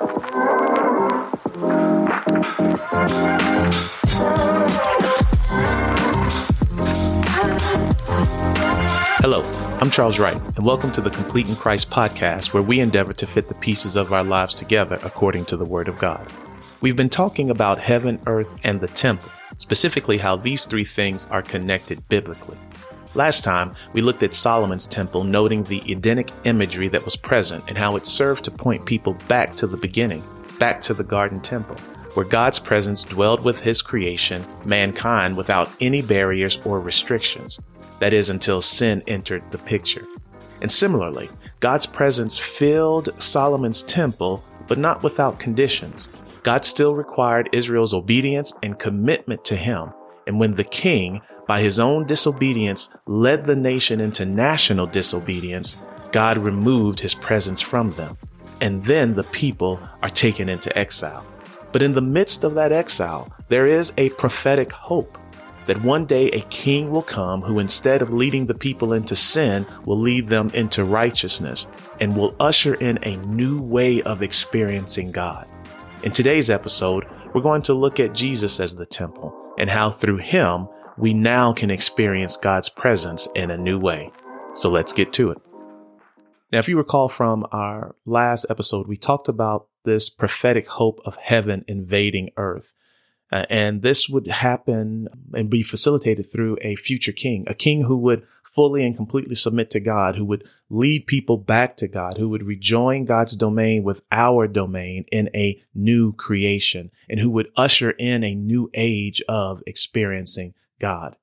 Hello, I'm Charles Wright, and welcome to the Complete in Christ podcast, where we endeavor to fit the pieces of our lives together according to the Word of God. We've been talking about heaven, earth, and the temple, specifically how these three things are connected biblically. Last time, we looked at Solomon's temple, noting the Edenic imagery that was present and how it served to point people back to the beginning, back to the garden temple, where God's presence dwelled with his creation, mankind, without any barriers or restrictions. That is, until sin entered the picture. And similarly, God's presence filled Solomon's temple, but not without conditions. God still required Israel's obedience and commitment to him. And when the king, by his own disobedience, led the nation into national disobedience, God removed his presence from them. And then the people are taken into exile. But in the midst of that exile, there is a prophetic hope that one day a king will come who, instead of leading the people into sin, will lead them into righteousness and will usher in a new way of experiencing God. In today's episode, we're going to look at Jesus as the temple and how through him we now can experience God's presence in a new way. So let's get to it. Now, if you recall from our last episode, we talked about this prophetic hope of heaven invading earth. Uh, and this would happen and be facilitated through a future king, a king who would fully and completely submit to God, who would lead people back to God, who would rejoin God's domain with our domain in a new creation, and who would usher in a new age of experiencing God.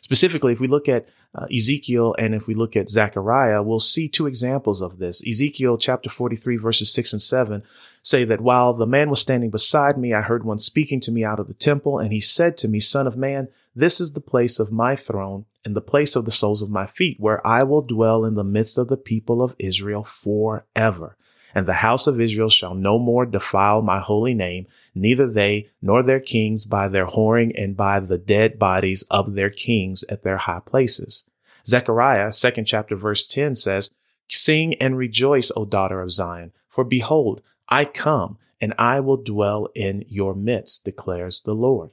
Specifically, if we look at uh, Ezekiel and if we look at Zechariah, we'll see two examples of this. Ezekiel chapter 43 verses 6 and 7 say that while the man was standing beside me, I heard one speaking to me out of the temple, and he said to me, Son of man, this is the place of my throne and the place of the soles of my feet, where I will dwell in the midst of the people of Israel forever. And the house of Israel shall no more defile my holy name, neither they nor their kings by their whoring and by the dead bodies of their kings at their high places. Zechariah, second chapter, verse 10 says, Sing and rejoice, O daughter of Zion, for behold, I come and I will dwell in your midst, declares the Lord.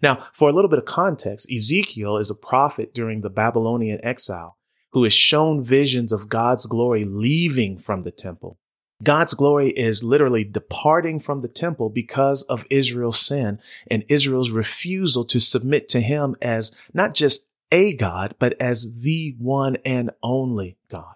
Now, for a little bit of context, Ezekiel is a prophet during the Babylonian exile who is shown visions of God's glory leaving from the temple. God's glory is literally departing from the temple because of Israel's sin and Israel's refusal to submit to him as not just a God, but as the one and only God.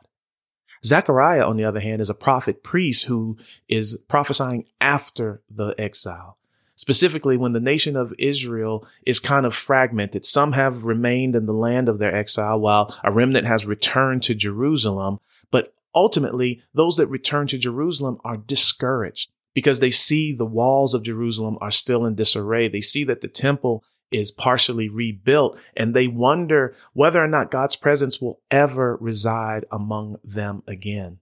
Zechariah, on the other hand, is a prophet priest who is prophesying after the exile. Specifically, when the nation of Israel is kind of fragmented, some have remained in the land of their exile while a remnant has returned to Jerusalem. But ultimately, those that return to Jerusalem are discouraged because they see the walls of Jerusalem are still in disarray. They see that the temple is partially rebuilt and they wonder whether or not God's presence will ever reside among them again.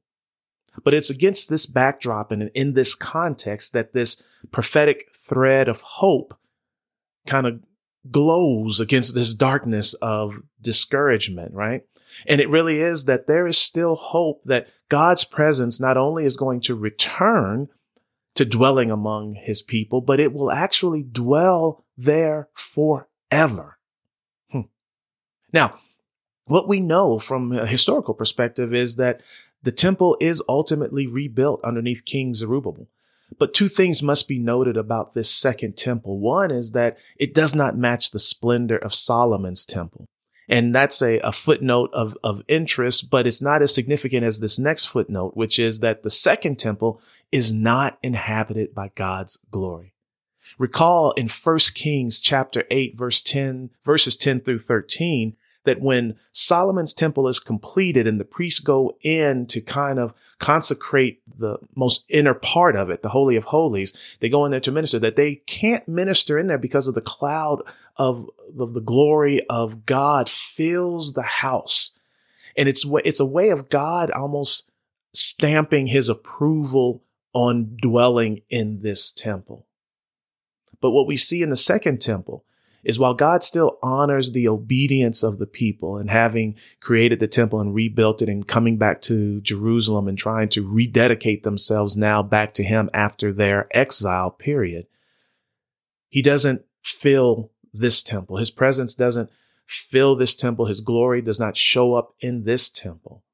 But it's against this backdrop and in this context that this prophetic thread of hope kind of glows against this darkness of discouragement, right? And it really is that there is still hope that God's presence not only is going to return to dwelling among his people, but it will actually dwell there forever. Hmm. Now, what we know from a historical perspective is that the temple is ultimately rebuilt underneath King Zerubbabel. But two things must be noted about this second temple. One is that it does not match the splendor of Solomon's temple. And that's a, a footnote of, of interest, but it's not as significant as this next footnote, which is that the second temple is not inhabited by God's glory. Recall in 1 Kings chapter 8 verse 10 verses 10 through 13 that when Solomon's temple is completed and the priests go in to kind of consecrate the most inner part of it, the Holy of Holies, they go in there to minister, that they can't minister in there because of the cloud of, of the glory of God fills the house. And it's, it's a way of God almost stamping his approval on dwelling in this temple. But what we see in the second temple is while God still honors the obedience of the people and having created the temple and rebuilt it and coming back to Jerusalem and trying to rededicate themselves now back to him after their exile period, he doesn't fill this temple. His presence doesn't fill this temple. His glory does not show up in this temple.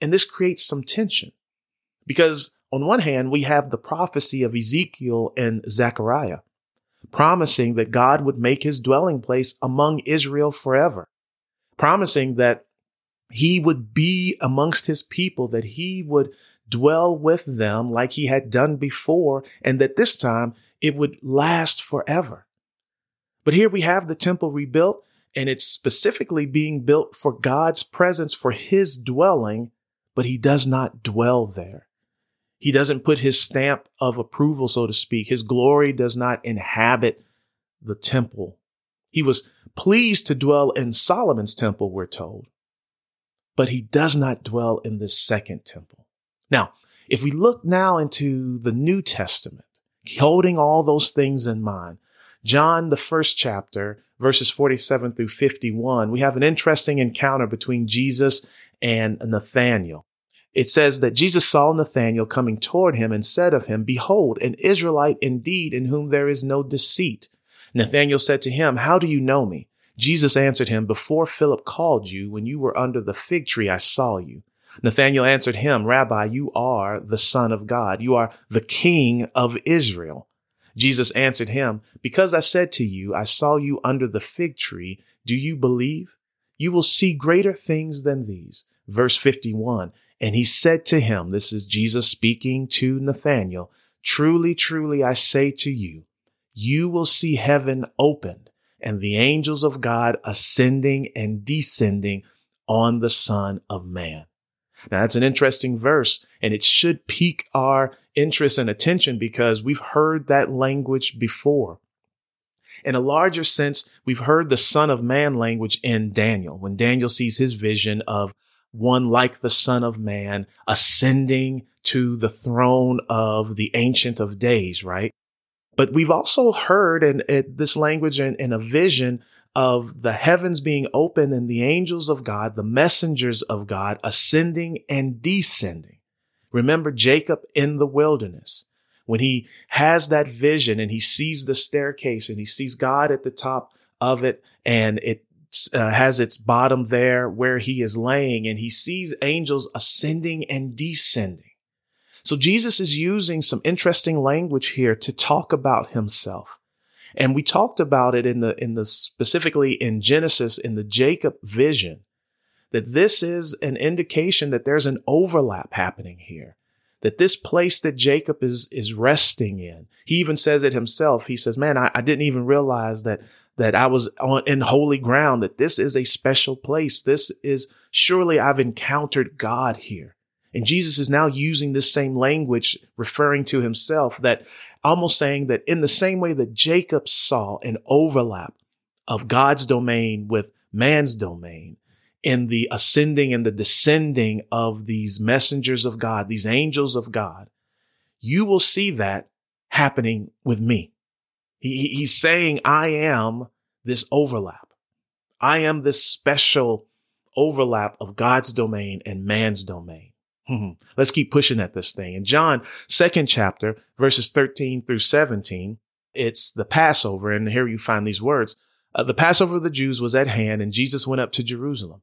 And this creates some tension because on one hand, we have the prophecy of Ezekiel and Zechariah promising that God would make his dwelling place among Israel forever, promising that he would be amongst his people, that he would dwell with them like he had done before, and that this time it would last forever. But here we have the temple rebuilt, and it's specifically being built for God's presence, for his dwelling, but he does not dwell there. He doesn't put his stamp of approval, so to speak. His glory does not inhabit the temple. He was pleased to dwell in Solomon's temple, we're told, but he does not dwell in this second temple. Now, if we look now into the New Testament, holding all those things in mind, John, the first chapter, verses 47 through 51, we have an interesting encounter between Jesus and Nathanael. It says that Jesus saw Nathanael coming toward him and said of him, Behold, an Israelite indeed in whom there is no deceit. Nathanael said to him, How do you know me? Jesus answered him, Before Philip called you, when you were under the fig tree, I saw you. Nathanael answered him, Rabbi, you are the Son of God. You are the King of Israel. Jesus answered him, Because I said to you, I saw you under the fig tree, do you believe? You will see greater things than these. Verse 51 and he said to him, This is Jesus speaking to Nathanael, Truly, truly, I say to you, you will see heaven opened and the angels of God ascending and descending on the Son of Man. Now, that's an interesting verse, and it should pique our interest and attention because we've heard that language before. In a larger sense, we've heard the Son of Man language in Daniel when Daniel sees his vision of one like the Son of Man ascending to the throne of the Ancient of Days, right? But we've also heard in, in this language in, in a vision of the heavens being open and the angels of God, the messengers of God ascending and descending. Remember Jacob in the wilderness when he has that vision and he sees the staircase and he sees God at the top of it and it uh, has its bottom there where he is laying and he sees angels ascending and descending. So Jesus is using some interesting language here to talk about himself. And we talked about it in the, in the specifically in Genesis, in the Jacob vision, that this is an indication that there's an overlap happening here. That this place that Jacob is, is resting in, he even says it himself. He says, man, I, I didn't even realize that that I was on in holy ground, that this is a special place. This is surely I've encountered God here. And Jesus is now using this same language, referring to himself that almost saying that in the same way that Jacob saw an overlap of God's domain with man's domain in the ascending and the descending of these messengers of God, these angels of God, you will see that happening with me. He, he's saying, I am this overlap. I am this special overlap of God's domain and man's domain. Let's keep pushing at this thing. In John, second chapter, verses 13 through 17, it's the Passover. And here you find these words. Uh, the Passover of the Jews was at hand and Jesus went up to Jerusalem.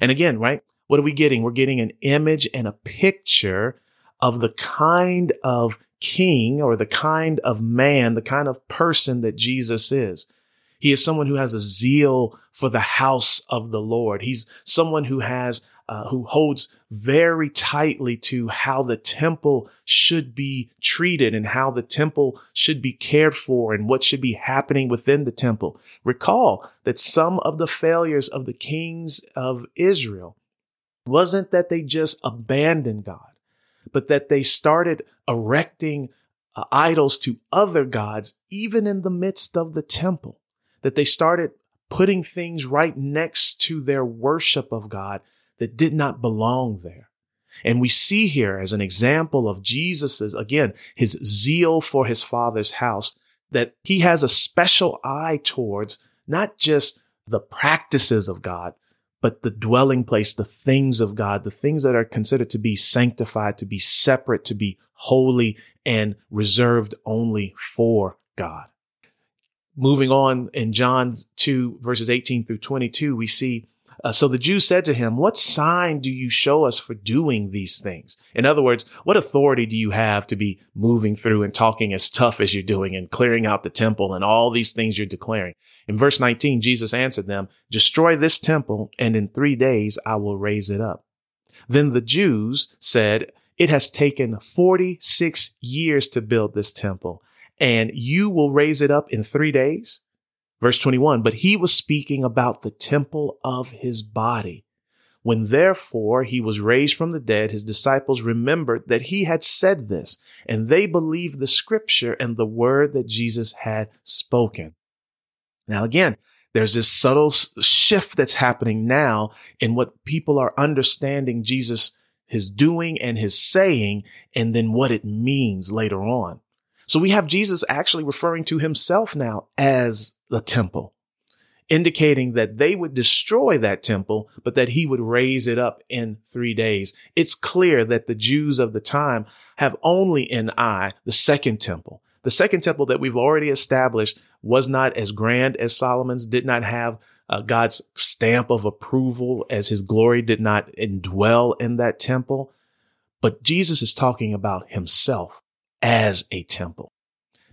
And again, right? What are we getting? We're getting an image and a picture of the kind of king or the kind of man, the kind of person that Jesus is. He is someone who has a zeal for the house of the Lord. He's someone who has uh, who holds very tightly to how the temple should be treated and how the temple should be cared for and what should be happening within the temple. Recall that some of the failures of the kings of Israel wasn't that they just abandoned God, but that they started erecting uh, idols to other gods, even in the midst of the temple, that they started putting things right next to their worship of God that did not belong there. And we see here as an example of Jesus's, again, his zeal for his father's house, that he has a special eye towards not just the practices of God, but the dwelling place, the things of God, the things that are considered to be sanctified, to be separate, to be holy and reserved only for God. Moving on in John 2 verses 18 through 22, we see uh, so the Jews said to him, what sign do you show us for doing these things? In other words, what authority do you have to be moving through and talking as tough as you're doing and clearing out the temple and all these things you're declaring? In verse 19, Jesus answered them, destroy this temple and in three days I will raise it up. Then the Jews said, it has taken 46 years to build this temple and you will raise it up in three days. Verse 21, but he was speaking about the temple of his body. When therefore he was raised from the dead, his disciples remembered that he had said this, and they believed the scripture and the word that Jesus had spoken. Now again, there's this subtle shift that's happening now in what people are understanding Jesus, his doing and his saying, and then what it means later on. So we have Jesus actually referring to himself now as the temple, indicating that they would destroy that temple, but that he would raise it up in three days. It's clear that the Jews of the time have only in eye the second temple. The second temple that we've already established was not as grand as Solomon's, did not have uh, God's stamp of approval as his glory did not indwell in that temple. But Jesus is talking about himself as a temple.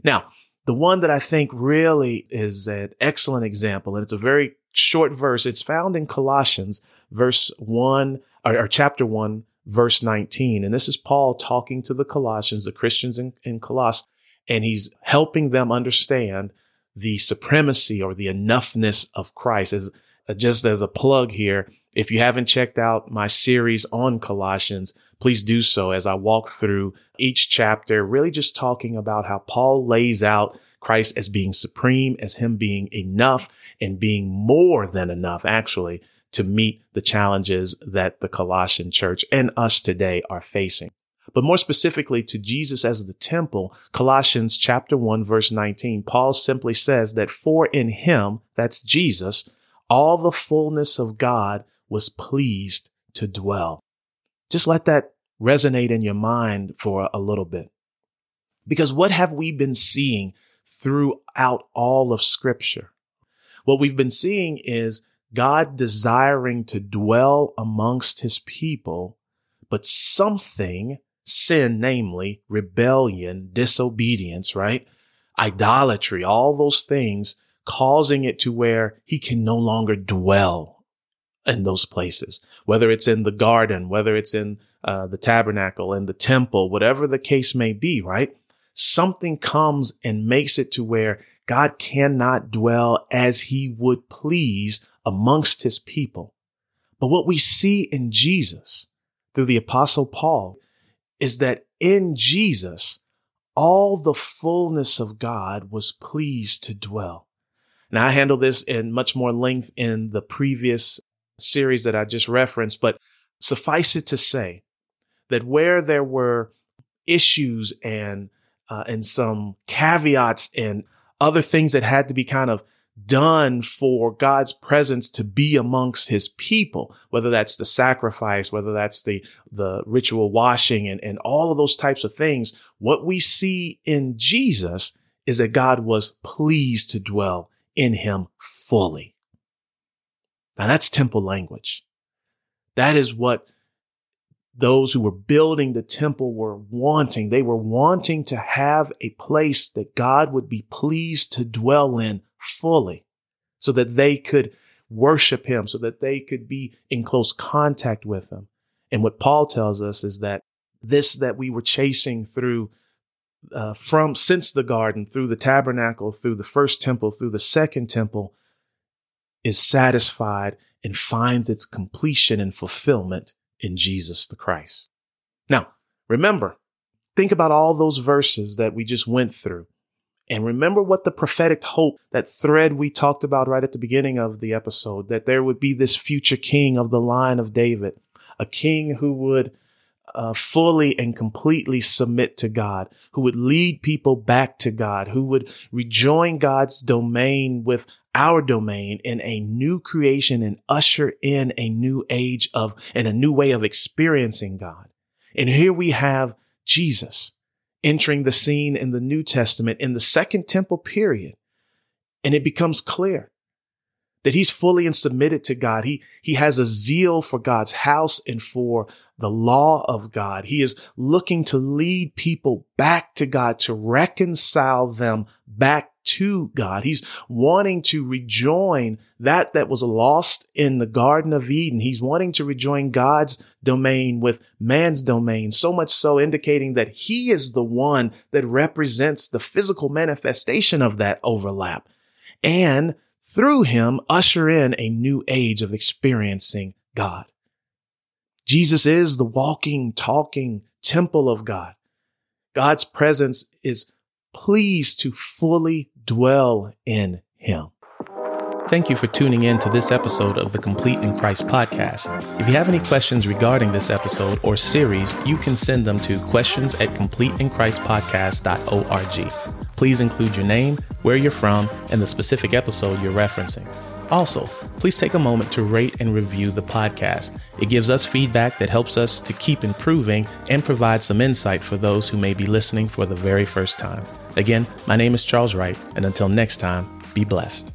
Now, the one that I think really is an excellent example, and it's a very short verse. It's found in Colossians, verse one or, or chapter one, verse 19. And this is Paul talking to the Colossians, the Christians in, in Colossus, and he's helping them understand the supremacy or the enoughness of Christ. As just as a plug here, if you haven't checked out my series on Colossians, please do so as I walk through each chapter, really just talking about how Paul lays out Christ as being supreme, as him being enough and being more than enough, actually, to meet the challenges that the Colossian church and us today are facing. But more specifically to Jesus as the temple, Colossians chapter 1 verse 19, Paul simply says that for in him, that's Jesus, all the fullness of God was pleased to dwell. Just let that resonate in your mind for a little bit. Because what have we been seeing throughout all of scripture? What we've been seeing is God desiring to dwell amongst his people, but something, sin, namely rebellion, disobedience, right? Idolatry, all those things causing it to where he can no longer dwell in those places, whether it's in the garden, whether it's in uh, the tabernacle, in the temple, whatever the case may be, right? Something comes and makes it to where God cannot dwell as he would please amongst his people. But what we see in Jesus through the apostle Paul is that in Jesus, all the fullness of God was pleased to dwell. Now I handle this in much more length in the previous series that I just referenced, but suffice it to say that where there were issues and uh, and some caveats and other things that had to be kind of done for God's presence to be amongst his people, whether that's the sacrifice, whether that's the, the ritual washing and, and all of those types of things. What we see in Jesus is that God was pleased to dwell in him fully. Now that's temple language. That is what those who were building the temple were wanting. They were wanting to have a place that God would be pleased to dwell in fully so that they could worship him, so that they could be in close contact with him. And what Paul tells us is that this that we were chasing through uh, from since the garden, through the tabernacle, through the first temple, through the second temple, is satisfied and finds its completion and fulfillment in Jesus the Christ. Now, remember, think about all those verses that we just went through. And remember what the prophetic hope, that thread we talked about right at the beginning of the episode, that there would be this future king of the line of David, a king who would uh, fully and completely submit to God, who would lead people back to God, who would rejoin God's domain with our domain in a new creation and usher in a new age of and a new way of experiencing God. And here we have Jesus entering the scene in the New Testament in the second temple period. And it becomes clear that he's fully and submitted to God. He, he has a zeal for God's house and for the law of God. He is looking to lead people back to God, to reconcile them back to God. He's wanting to rejoin that that was lost in the Garden of Eden. He's wanting to rejoin God's domain with man's domain, so much so indicating that he is the one that represents the physical manifestation of that overlap. And through him, usher in a new age of experiencing God. Jesus is the walking, talking temple of God. God's presence is pleased to fully dwell in him. Thank you for tuning in to this episode of the Complete in Christ podcast. If you have any questions regarding this episode or series, you can send them to questions at completeinchristpodcast.org. Please include your name, where you're from, and the specific episode you're referencing. Also, please take a moment to rate and review the podcast. It gives us feedback that helps us to keep improving and provide some insight for those who may be listening for the very first time. Again, my name is Charles Wright, and until next time, be blessed.